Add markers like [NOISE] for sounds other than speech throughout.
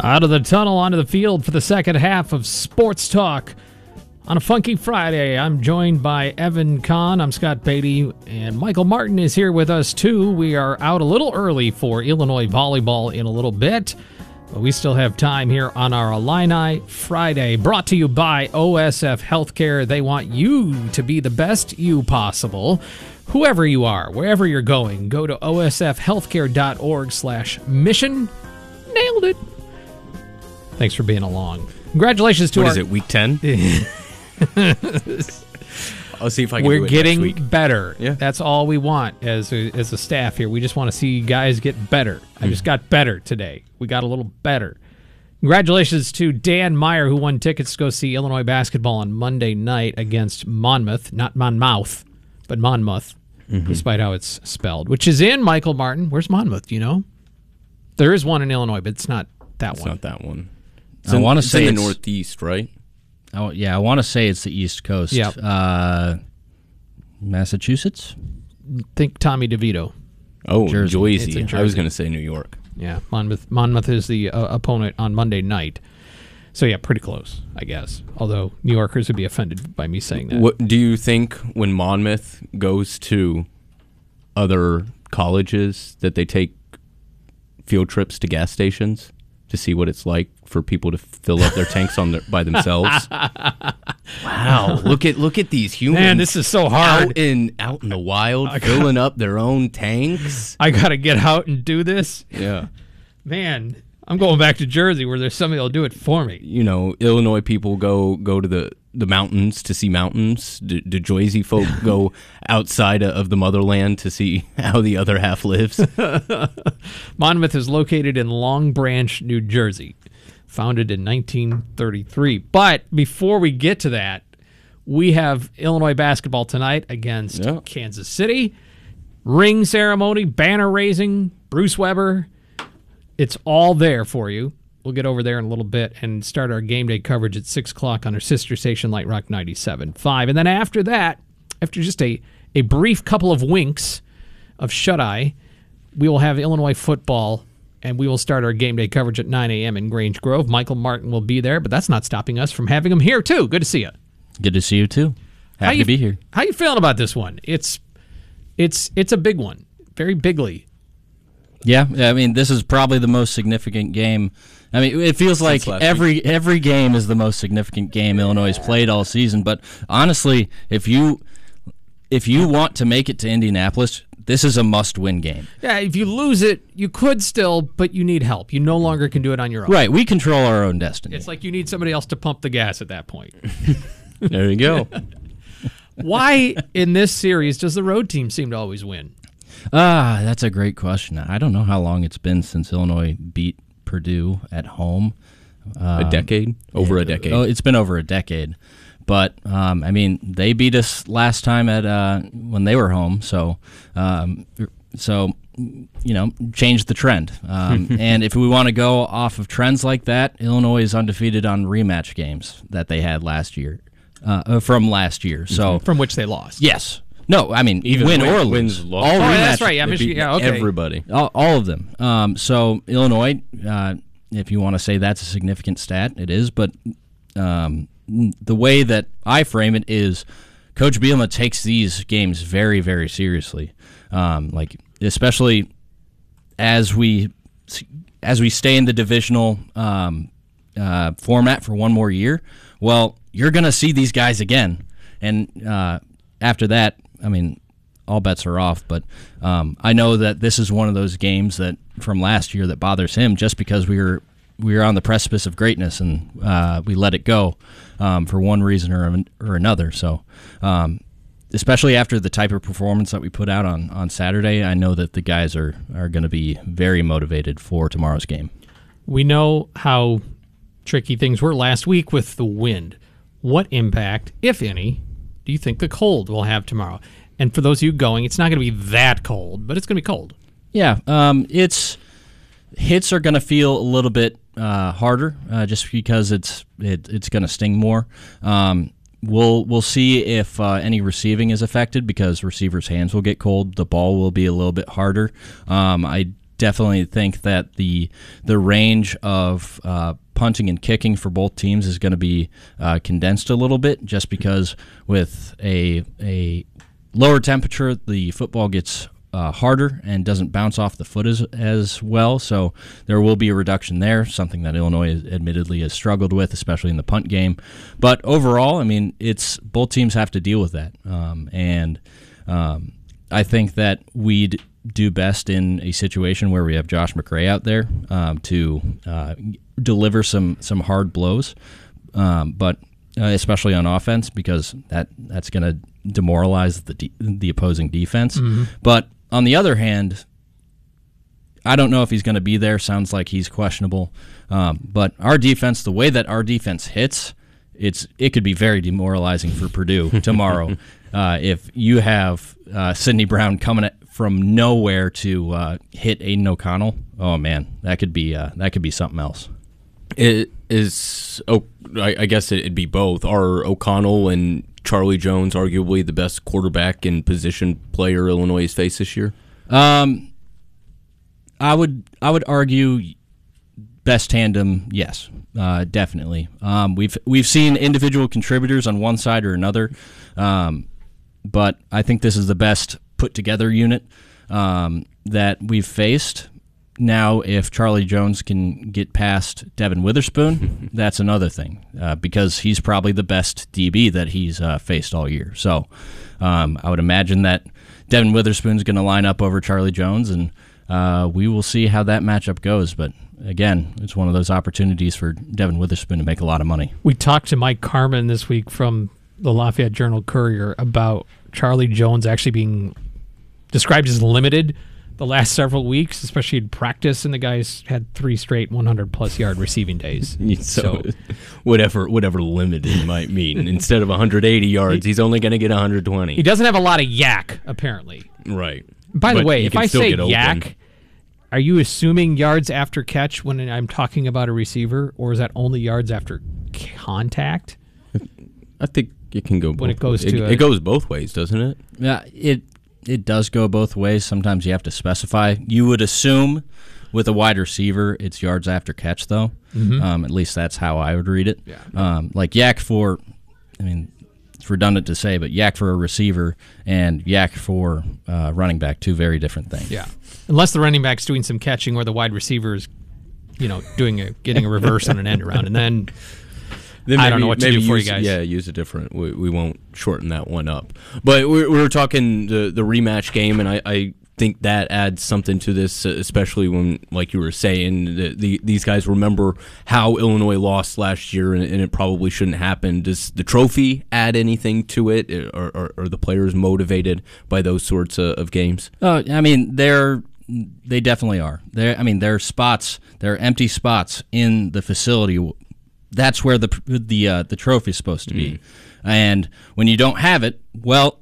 Out of the tunnel onto the field for the second half of Sports Talk. On a funky Friday, I'm joined by Evan Kahn. I'm Scott Beatty, and Michael Martin is here with us too. We are out a little early for Illinois volleyball in a little bit, but we still have time here on our Illini Friday. Brought to you by OSF Healthcare. They want you to be the best you possible. Whoever you are, wherever you're going, go to osfhealthcare.org/slash/mission. Nailed it. Thanks for being along. Congratulations to What our. is it? Week ten. [LAUGHS] I'll see if I can. We're it getting better. Yeah. That's all we want as a, as a staff here. We just want to see you guys get better. I Hmm. just got better today. We got a little better. Congratulations to Dan Meyer, who won tickets to go see Illinois basketball on Monday night against Monmouth, not Monmouth, but Monmouth, Mm-hmm. despite how it's spelled, which is in Michael Martin. Where's Monmouth? Do you know? There is one in Illinois, but it's not that It's one. not that one. I wanna say in the it's- northeast, right? Oh yeah, I want to say it's the East Coast. Yep. Uh, Massachusetts. Think Tommy DeVito. Oh, Jersey. It's Jersey. I was going to say New York. Yeah, Monmouth. Monmouth is the uh, opponent on Monday night. So yeah, pretty close, I guess. Although New Yorkers would be offended by me saying that. What do you think when Monmouth goes to other colleges that they take field trips to gas stations to see what it's like for people to fill up their tanks on their, by themselves? [LAUGHS] wow, look at look at these humans. Man, this is so hard. out in out in the wild, filling up their own tanks. [LAUGHS] I got to get out and do this. Yeah. Man, I'm going back to Jersey where there's somebody that'll do it for me. you know, Illinois people go go to the, the mountains to see mountains. Do, do Jersey folk [LAUGHS] go outside of the motherland to see [LAUGHS] how the other half lives? [LAUGHS] Monmouth is located in Long Branch, New Jersey, founded in 1933. But before we get to that, we have Illinois basketball tonight against Yeah. Kansas City. Ring ceremony, banner raising, Bruce Weber. It's all there for you. We'll get over there in a little bit and start our game day coverage at 6 o'clock on our sister station, Light Rock 97.5. And then after that, after just a, a brief couple of winks of shut eye, we will have Illinois football and we will start our game day coverage at 9 a.m. in Grange Grove. Michael Martin will be there, but that's not stopping us from having him here, too. Good to see you. Good to see you too. How Happy you- to be here. How you feeling about this one? It's it's it's a big one, very bigly. Yeah, I mean, this is probably the most significant game. I mean, it feels like last every every game is the most significant game Illinois has played all season. But honestly, if you if you want to make it to Indianapolis, this is a must-win game. Yeah, if you lose it, you could still, but you need help. You no longer can do it on your own. Right, we control our own destiny. It's like you need somebody else to pump the gas at that point. [LAUGHS] there you go. [LAUGHS] Why in this series does the road team seem to always win? Ah, that's a great question. I don't know how long it's been since Illinois beat Purdue at home. a decade, over a decade. Oh, it's been over a decade. But um, I mean, they beat us last time at uh, when they were home. So, um, so you know, change the trend. Um, [LAUGHS] and if we want to go off of trends like that, Illinois is undefeated on rematch games that they had last year, uh, uh, from last year. So, From which they lost. yes, no, I mean, Even win win- or lose, wins, all Oh, that's right. Yeah, They Michigan. Yeah, okay. Everybody. all, all of them. Um, so Illinois, uh, if you want to say that's a significant stat, it is. But um, the way that I frame it is, Coach Bielema takes these games very, very seriously. Um, like especially as we as we stay in the divisional um, uh, format for one more year. Well, you're going to see these guys again, and uh, after that, I mean, all bets are off. But um, I know that this is one of those games that from last year that bothers him, just because we were we were on the precipice of greatness and uh, we let it go um, for one reason or or another. So. Um, especially after the type of performance that we put out on, on Saturday, I know that the guys are, are going to be very motivated for tomorrow's game. We know how tricky things were last week with the wind. What impact, if any, do you think the cold will have tomorrow? And for those of you going, it's not going to be that cold, but it's going to be cold. Yeah, um, it's hits are going to feel a little bit uh, harder uh, just because it's it, it's going to sting more. Um, we'll we'll see if uh, any receiving is affected because receivers' hands will get cold. The ball will be a little bit harder. Um, I definitely think that the the range of uh, punting and kicking for both teams is going to be uh, condensed a little bit, just because with a a lower temperature, the football gets uh, harder and doesn't bounce off the foot as, as well. So there will be a reduction there, something that Illinois admittedly has struggled with, especially in the punt game. But overall, I mean, it's both teams have to deal with that, um, and um, I think that we'd do best in a situation where we have Josh McCray out there um, to uh, deliver some some hard blows, um, but uh, especially on offense because that that's going to demoralize the de- the opposing defense. Mm-hmm. But on the other hand, I don't know if he's going to be there. Sounds like he's questionable. Um, but our defense, the way that our defense hits, it's it could be very demoralizing for Purdue [LAUGHS] tomorrow uh, if you have uh, Sydney Brown coming at, from nowhere to uh, hit Aidan O'Connell. Oh man, that could be uh, that could be something else. It is. Oh, I, I guess it'd be both. Are O'Connell and Charlie Jones arguably the best quarterback and position player Illinois has faced this year? Um, I would I would argue best tandem, yes, uh, definitely. Um, we've we've seen individual contributors on one side or another, um, but I think this is the best put together unit um, that we've faced. Now, if Charlie Jones can get past Devon Witherspoon, [LAUGHS] that's another thing uh, because he's probably the best DB that he's uh, faced all year. So um, I would imagine that Devon Witherspoon's going to line up over Charlie Jones, and uh, we will see how that matchup goes. But again, it's one of those opportunities for Devon Witherspoon to make a lot of money. We talked to Mike Carmin this week from the Lafayette Journal Courier about Charlie Jones actually being described as limited the last several weeks, especially in practice, and the guys had three straight 100 plus yard receiving days. [LAUGHS] So, so whatever whatever limited might mean, [LAUGHS] instead of 180 yards, he, he's only going to get 120. He doesn't have a lot of YAC apparently. Right. By but the way, if I say YAC, are you assuming yards after catch when I'm talking about a receiver, or is that only yards after contact? I think it can go when it goes ways. to it, a, it goes both ways, doesn't it? Yeah, it it does go both ways. Sometimes you have to specify. You would assume with a wide receiver, it's yards after catch, though. Mm-hmm. Um, at least that's how I would read it. Yeah. Um, like yak for, I mean, it's redundant to say, but yak for a receiver and yak for uh, running back, two very different things. Yeah. Unless the running back's doing some catching or the wide receiver is, you know, doing a getting a reverse on an end around, and then then maybe, I don't know what to do for use, you guys. Yeah, use a different. We, we won't shorten that one up. But we, we were talking the the rematch game, and I, I think that adds something to this, especially when, like you were saying, the, the, these guys remember how Illinois lost last year, and, and, it probably shouldn't happen. Does the trophy add anything to it, or are, are the players motivated by those sorts of, of games? Uh, I mean, they're they definitely are. There, I mean, there are spots, there are empty spots in the facility that's where the the uh, the trophy is supposed to be. Mm. And when you don't have it, well,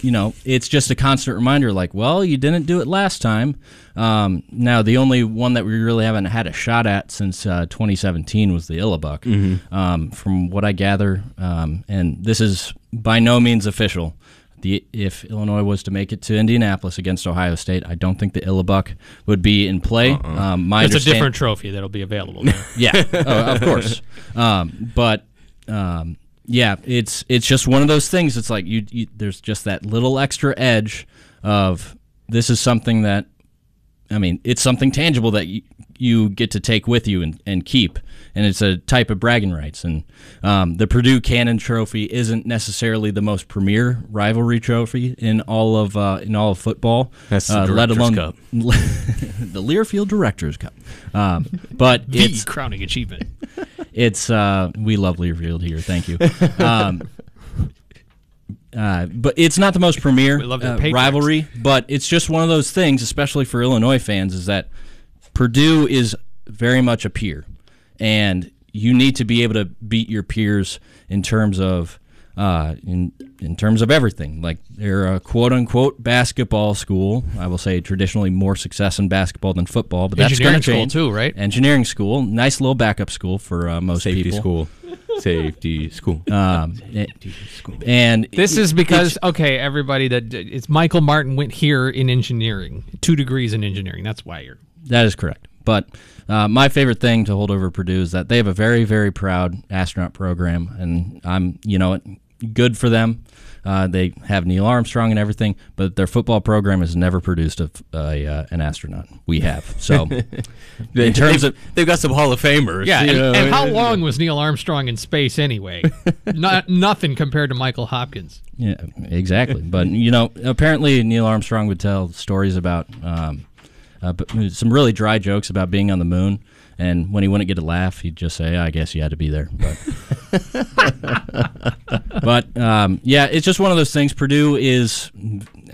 you know, it's just a constant reminder. Like, well, you didn't do it last time. Um, now, the only one that we really haven't had a shot at since uh, 2017 was the Illibuck, mm-hmm. um, from what I gather. Um, and this is by no means official the if Illinois was to make it to Indianapolis against Ohio State, I don't think the Illibuck would be in play. Uh-uh. Um, my it's a different trophy that'll be available. [LAUGHS] yeah, oh, of course. Um, but um, yeah, it's it's just one of those things. It's like you, you there's just that little extra edge of this is something that I mean, it's something tangible that you, you get to take with you and, and keep. And it's a type of bragging rights. And um, the Purdue Cannon Trophy isn't necessarily the most premier rivalry trophy in all of uh, in all of football. That's the uh, let Directors alone Cup. [LAUGHS] the Learfield Directors Cup. Um, but [LAUGHS] The it's crowning achievement. [LAUGHS] it's uh, we love Learfield here. Thank you. Um, uh, but it's not the most premier We love the uh, rivalry. But it's just one of those things, especially for Illinois fans, is that Purdue is very much a peer, and you need to be able to beat your peers in terms of. Uh, in in terms of everything, like they're a quote unquote basketball school. I will say traditionally more success in basketball than football, but that's Engineering going to school change too, right? engineering school. Nice little backup school for uh, most Safety people. school. Safety school. [LAUGHS] Um, and This is because okay, everybody that it's Michael Martin went here in engineering, two degrees in engineering. That's why you're. That is correct. But uh, my favorite thing to hold over Purdue is that they have a very, very proud astronaut program, and I'm, you know, good for them. Uh, they have Neil Armstrong and everything, but their football program has never produced a, a uh, an astronaut. We have. So, [LAUGHS] in terms of they've got some Hall of Famers. Yeah, you and, know. and how long was Neil Armstrong in space anyway? [LAUGHS] Not nothing compared to Michael Hopkins. Yeah, exactly. But you know, apparently Neil Armstrong would tell stories about um, uh, b- some really dry jokes about being on the moon, and when he wouldn't get a laugh, he'd just say, "I guess you had to be there." But, [LAUGHS] but um, yeah, it's just one of those things. Purdue is,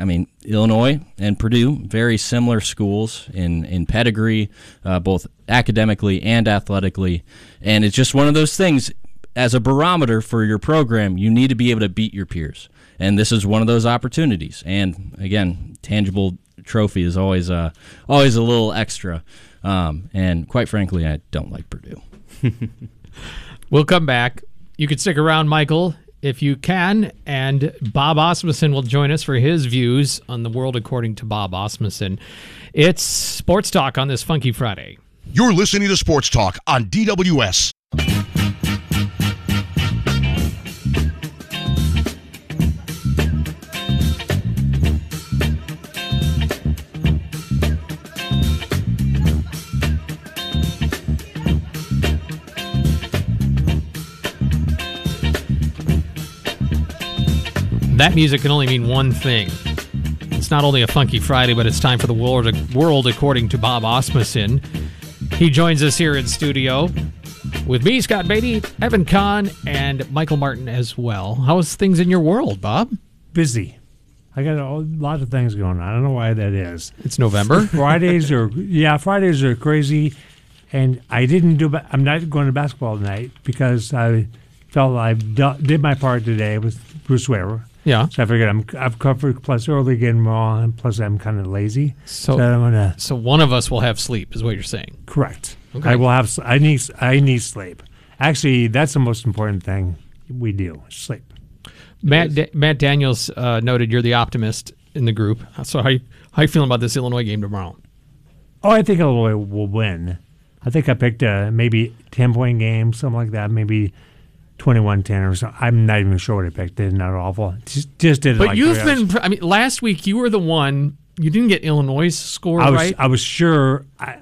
I mean, Illinois and Purdue, very similar schools in in pedigree, uh, both academically and athletically, and it's just one of those things as a barometer for your program, you need to be able to beat your peers. And this is one of those opportunities. And again, tangible trophy is always uh, always a little extra. Um, and quite frankly, I don't like Purdue. [LAUGHS] We'll come back. You can stick around, Michael, if you can. And Bob Asmussen will join us for his views on the world according to Bob Asmussen. It's Sports Talk on this Funky Friday. You're listening to Sports Talk on DWS. That music can only mean one thing. It's not only a Funky Friday, but it's time for the world, world according to Bob Asmussen. He joins us here in studio with me, Scott Beatty, Evan Kahn, and Michael Martin as well. How's things in your world, Bob? busy. I got a lot of things going on. I don't know why that is. It's November. [LAUGHS] Fridays are yeah, Fridays are crazy, and I didn't do. I'm not going to basketball tonight because I felt I did my part today with Bruce Weber. Yeah. So I figured I'm I've covered plus early getting on, and plus I'm kind of lazy. So- So, I'm gonna So one of us will have sleep, is what you're saying. correct. Okay. I will have. I need. I need sleep. Actually, that's the most important thing we do. Sleep. Matt da- Matt Daniels uh, noted you're the optimist in the group. So how you, how you feeling about this Illinois game tomorrow? Oh, I think Illinois will win. I think I picked a maybe ten point game, something like that, maybe 21-10 or something. I'm not even sure what I picked. It's not awful. Just, just did it. But like you've been. I mean, last week you were the one. You didn't get Illinois' score I was right. I was sure I,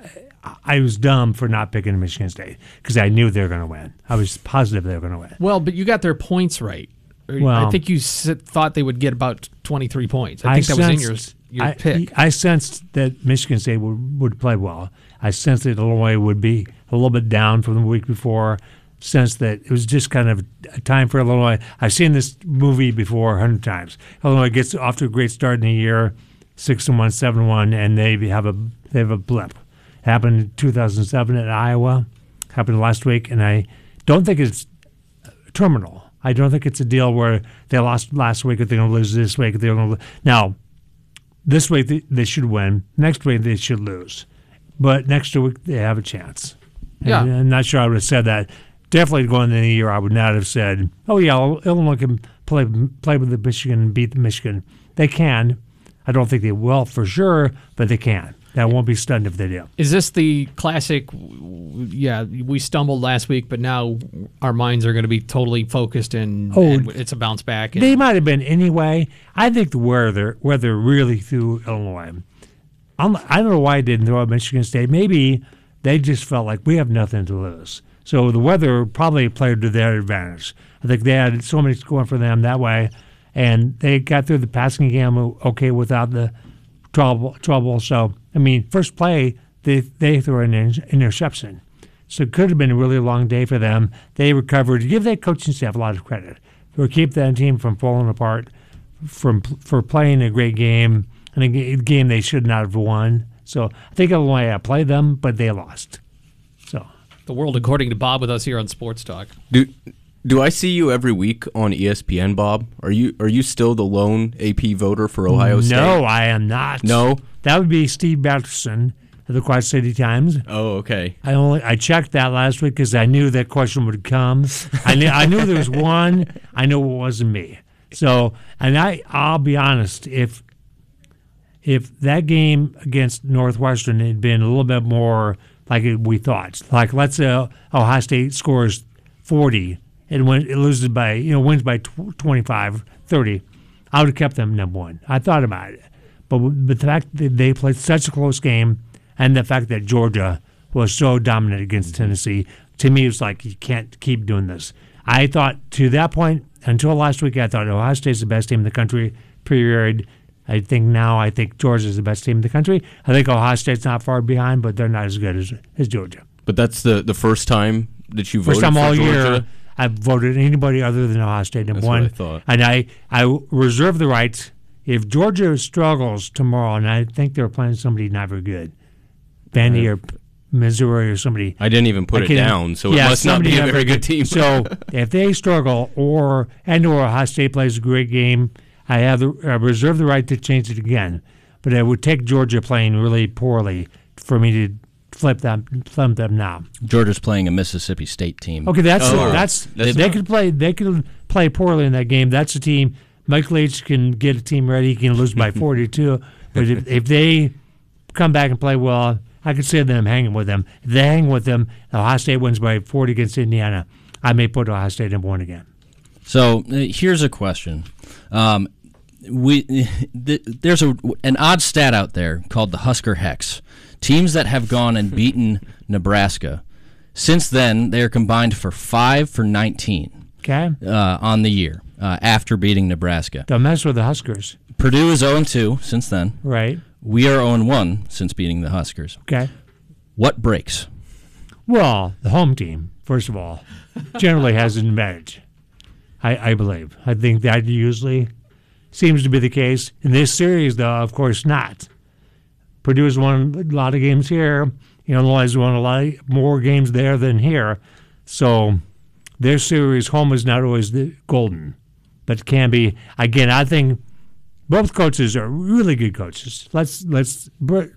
I was dumb for not picking Michigan State because I knew they were going to win. I was positive they were going to win. well, but you got their points right. Or I think you thought they would get about 23 points. I think that was in your sensed- your I, pick. I sensed that Michigan State would, would play well. I sensed that Illinois would be a little bit down from the week before. Sensed that it was just kind of a time for Illinois. I've seen this movie before a hundred times. Illinois gets off to a great start in the year, six and one, seven and one, and they have a they have a blip. Happened in 2007 at Iowa. Happened last week, and I don't think it's terminal. I don't think it's a deal where they lost last week, if they're going to lose this week, if they're going to now. This week they, they should win. Next week they should lose, but next week they have a chance. Yeah. I'm not sure I would have said that. Definitely going into the year, I would not have said, "Oh yeah, Illinois can play play with the Michigan and beat the Michigan." They can. I don't think they will for sure, but they can. That won't be stunned if they do. Is this the classic? Yeah, we stumbled last week, but now our minds are going to be totally focused and, Oh, and it's a bounce back. And, They might have been anyway. I think the weather weather really threw Illinois. I'm, I don't know why I didn't throw out Michigan State. Maybe they just felt like we have nothing to lose. So the weather probably played to their advantage. I think they had so many going for them that way, and they got through the passing game okay without the trouble. Trouble. So I mean, first play they they threw an interception, so it could have been a really long day for them. They recovered. Give that coaching staff a lot of credit for keep that team from falling apart, from for playing a great game and a game they should not have won. So I think Illinois outplayed them, but they lost. So The world according to Bob with us here on Sports Talk. Do do I see you every week on ESPN, Bob? Are you are you still the lone AP voter for Ohio State? no, I am not. No? that would be Steve Batterson of the Quad City Times. Oh, okay. I only I checked that last week because I knew that question would come. I knew I knew there was [LAUGHS] one. I knew it wasn't me. So, and I I'll be honest, if if that game against Northwestern had been a little bit more like we thought, like let's say uh, Ohio State scores 40 and when it loses by you know wins by tw- 25, 30, I would have kept them number one. I thought about it, but but the fact that they played such a close game and the fact that Georgia was so dominant against Tennessee, to me, it was like you can't keep doing this. I thought to that point until last week, I thought Ohio State's the best team in the country. Period. I think now I think Georgia's the best team in the country. I think Ohio State's not far behind, but they're not as good as, as Georgia. But that's the the first time that you voted First time all Georgia. year I've voted anybody other than Ohio State That's what one. I thought. And I, I reserve the right if Georgia struggles tomorrow, and I think they're playing somebody not very good, Vandy or Missouri or somebody. I didn't even put it down, so yeah, it must not be a very good team. so [LAUGHS] if they struggle, or and or Ohio State plays a great game, I have the I reserve the right to change it again. But it would take Georgia playing really poorly for me to flip them flip them now. Georgia's playing a Mississippi State team. Okay, that's Oh, that's, that's- they could play they could play poorly in that game. That's a team. Mike Leach can get a team ready. He can lose by [LAUGHS] forty two. But if, if they come back and play well, I could see them hanging with them. If they hang with them, Ohio State wins by forty against Indiana. I may put Ohio State number one again. So uh, here's a question. Um, we [LAUGHS] th- there's a an odd stat out there called the Husker Hex. Teams that have gone and [LAUGHS] beaten Nebraska since then they are combined for five for 19 Okay, uh, on the year uh, after beating Nebraska. don't mess with the Huskers. Purdue is 0 2 since then. Right. We are 0 1 since beating the Huskers. Okay. What breaks? Well, the home team, first of all, generally has an advantage. I, I believe. I think that usually seems to be the case. In this series, though, of course not. Purdue has won a lot of games here. Illinois has won a lot more games there than here. So their series home is not always the golden, but can be. Again, I think both coaches are really good coaches. Let's let's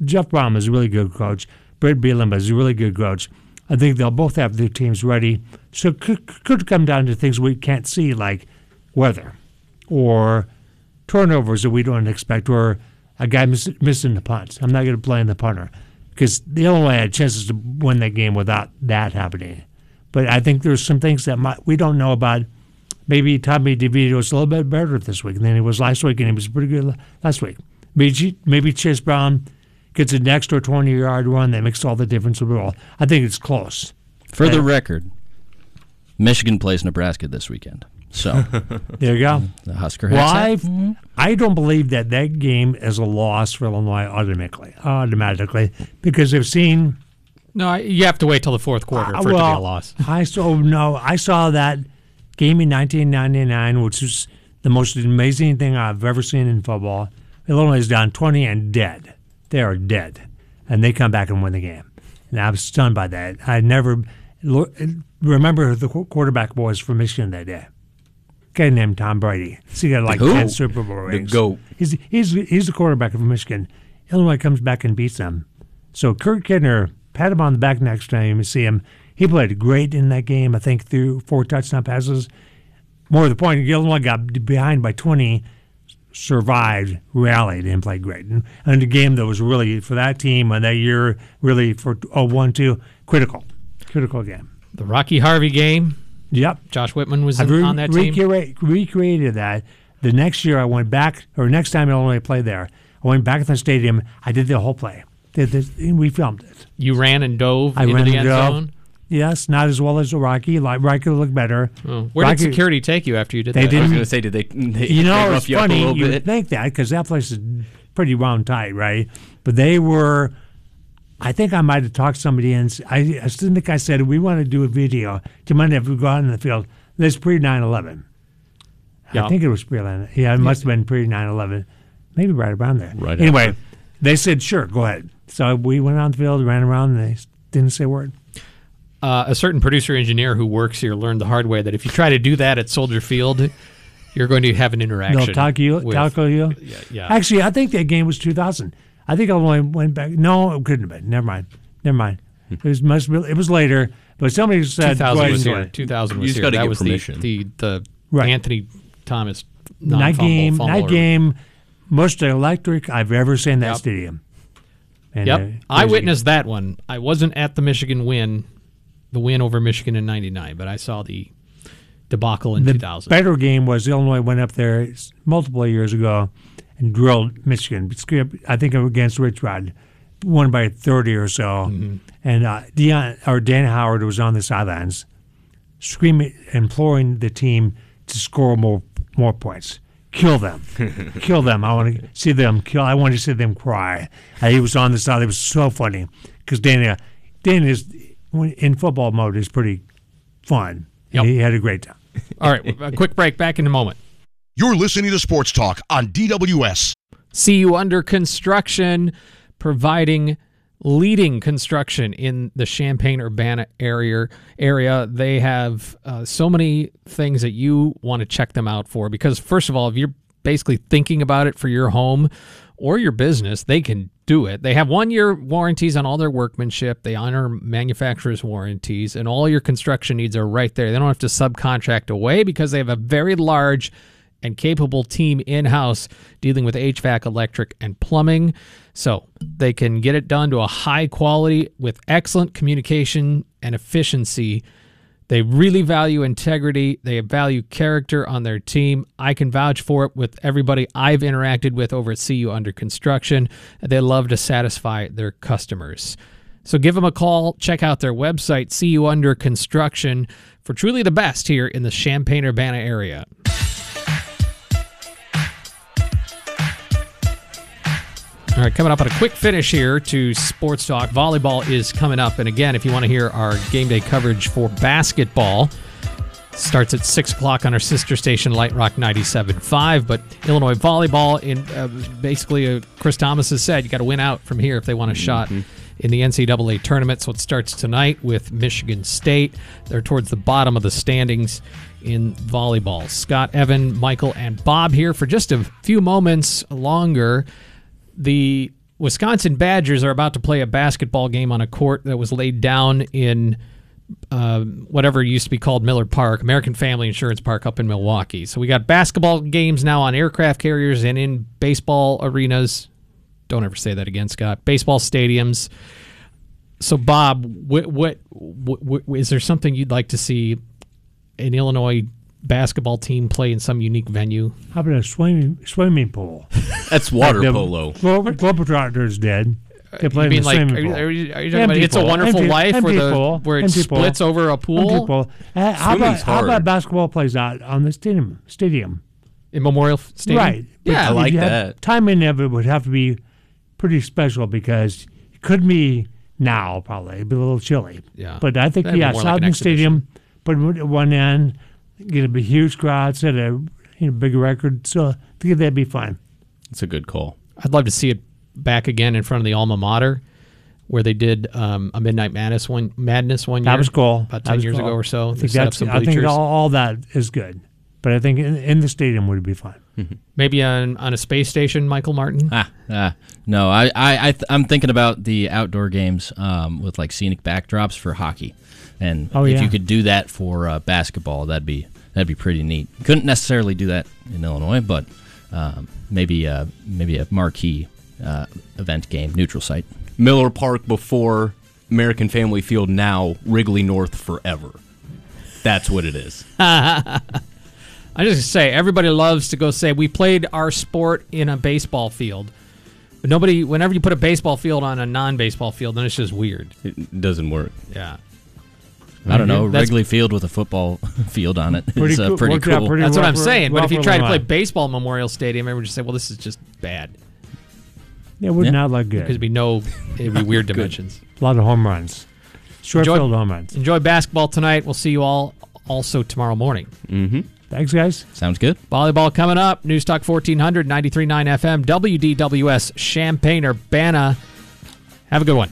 Jeff Brohm is a really good coach. Bret Bielema is a really good coach. I think they'll both have their teams ready. So could, could come down to things we can't see, like weather or turnovers that we don't expect, or a guy miss, missing the punts. I'm not going to blame the punter because the Illinois had chances to win that game without that happening. But I think there's some things that might, we don't know about. Maybe Tommy DeVito is a little bit better this week than he was last week, and he was pretty good last week. Maybe, maybe Chase Brown gets an extra 20 yard run that makes all the difference in the world. I think it's close. For the record, Michigan plays Nebraska this weekend. So [LAUGHS] There you go. the Husker Well, Hex. I, I don't believe that that game is a loss for Illinois automatically, automatically because they've seen. No, I- you have to wait till the fourth quarter Uh, for it to be a loss. I saw no, I saw that game in 1999, which was the most amazing thing I've ever seen in football. Illinois is down 20 and dead. They are dead, and they come back and win the game. And I was stunned by that. I never lo- remember who the qu- quarterback was for Michigan that day. Guy named Tom Brady. So he got like Who? 10 Super Bowl The rings. GOAT. He's, he's, he's the quarterback of Michigan. Illinois comes back and beats them. So Kurt Kittner, pat him on the back next time you see him. He played great in that game, I think, through four touchdown passes. More to the point, Illinois got behind by 20, survived, rallied, and played great. And, and a game that was really, for that team and that year, really for 1 2, critical. Critical game. The Rocky Harvey game. Yep. Josh Whitman was I've in- re- on that team. recrea- recreated that. The next year, I went back, or next time Illinois played there, I went back to the stadium. I did the whole play. Did this, and we filmed it. You ran and dove I into ran the end dove. zone. Yes, not as well as Rocky. Like Rocky looked better. Oh, Where Rocky- did security take you after you did They that? I was going to say, did they? they You know, they it's rough you up a funny. little You bit? would think that because that place is pretty round tight, right? But they were. I think I might have talked somebody in. I, I think I said we want to do a video. Do you mind if we go out in the field? This pre 9/11. Yeah. I think it was pre 9. Yeah, it must have been pre 9/11. Maybe right around there. Right Anyway, after. they said sure, go ahead. So we went out in the field, ran around, and they didn't say a word. uh, a certain producer engineer who works here learned the hard way that if you try to do that at Soldier Field, you're going to have an interaction. They'll talk you, with- tackle you. Yeah, yeah. Actually, I think that game was 2000. I think I only went back. No, it couldn't have been. Never mind. Never mind. It was must. Be, it was later. But somebody said 2000 go ahead was here. it. 2000 You was just here. gotta That get was permission. the the, the Right. Anthony Thomas night game. fumble Night or- game. Most electric I've ever seen that Yep. stadium. And, Yep, uh, I witnessed that one. I wasn't at the Michigan win, the win over Michigan in '99, but I saw the debacle in the 2000. better game was Illinois went up there multiple years ago and drilled Michigan. I think against Rich Rod, won by 30 or so. Mm-hmm. And uh, Dion or Dan Howard was on the sidelines, screaming, imploring the team to score more more points. Kill them, [LAUGHS] kill them. I want to see them kill. I want to see them cry. Uh, he was on the side. It was so funny because Dan, Dan is in football mode is pretty fun. Yep. He had a great time. All right, a quick break. Back in a moment. You're listening to Sports Talk on DWS. CU Under Construction, providing leading construction in the Champaign Urbana area. Area they have uh, so many things that you want to check them out for. Because first of all, if you're basically thinking about it for your home or your business, they can do it. They have one year warranties on all their workmanship. They honor manufacturers' warranties, and all your construction needs are right there. They don't have to subcontract away because they have a very large and capable team in house dealing with HVAC, electric, and plumbing. So they can get it done to a high quality with excellent communication and efficiency. They really value integrity. They value character on their team. I can vouch for it with everybody I've interacted with over at CU Under Construction. They love to satisfy their customers. So give them a call. Check out their website, CU Under Construction, for truly the best here in the Champaign Urbana area. All right, coming up on a quick finish here to Sports Talk. Volleyball is coming up. And again, if you want to hear our game day coverage for basketball, starts at 6 o'clock on our sister station, Light Rock 97.5. But Illinois volleyball, in uh, basically, uh, Chris Tamas has said, you got to win out from here if they want a shot in the NCAA tournament. So it starts tonight with Michigan State. They're towards the bottom of the standings in volleyball. Scott, Evan, Michael, and Bob here for just a few moments longer the Wisconsin Badgers are about to play a basketball game on a court that was laid down in uh, whatever used to be called Miller Park, American Family Insurance Park up in Milwaukee. So we got basketball games now on aircraft carriers and in baseball arenas. Don't ever say that again, Scott. Baseball stadiums. So, Bob, what, what, what, what is there something you'd like to see an Illinois basketball team play in some unique venue? How about a swimming swimming pool? [LAUGHS] That's water The polo. Glo- Globetrotters did. They You played in the like, swimming pool. are you, are you talking about It's a. Wonderful Empty- Life where the pool. where it Empty pool. splits over a pool pool. Uh, how, about, Swimming's how about basketball plays out on the stadium? Stadium, in Memorial Stadium? right? Yeah, I like that. Timing of it would have to be pretty special because it could be now probably it'd be a little chilly. Yeah. but I think That'd yeah, more like Stadium, put at one end, get a big, huge crowd, set a you know, big record. So I think that'd be fine. It's a good call. I'd love to see it back again in front of the alma mater, where they did um, a Midnight Madness one madness one year. That was cool. about That ten years cool. ago or so. I think, that's, some I think all, all that is good, but I think in, in the stadium would be fun. Maybe on on a space station, Michael Martin. Ah, ah, no, I, I, I th- I'm thinking about the outdoor games um, with like scenic backdrops for hockey, and Oh, if yeah. you could do that for uh, basketball, that'd be that'd be pretty neat. Couldn't necessarily do that in Illinois, but um, maybe uh, maybe a marquee uh, event game, neutral site. Miller Park before American Family Field, now Wrigley North forever. That's what it is. [LAUGHS] I just say everybody loves to go say we played our sport in a baseball field. But nobody, whenever you put a baseball field on a non-baseball field, then it's just weird. It doesn't work. Yeah. I don't know. That's- Wrigley Field with a football [LAUGHS] field on it Pretty is uh, cool- pretty worked out cool. pretty That's what I'm for- saying. but if you for try to play Illinois. baseball at Memorial Stadium, everyone would just say, "Well, this is just bad." it would Yeah. not look Because good. it'd be no, it'd be [LAUGHS] weird dimensions. A lot of home runs, short Enjoy- field home runs. Enjoy basketball tonight. We'll see you all also tomorrow morning. Mm-hmm. Thanks, guys. Sounds good. Volleyball coming up. News Talk 1400, 93.9 FM, WDWS, Champaign, Urbana. Have a good one.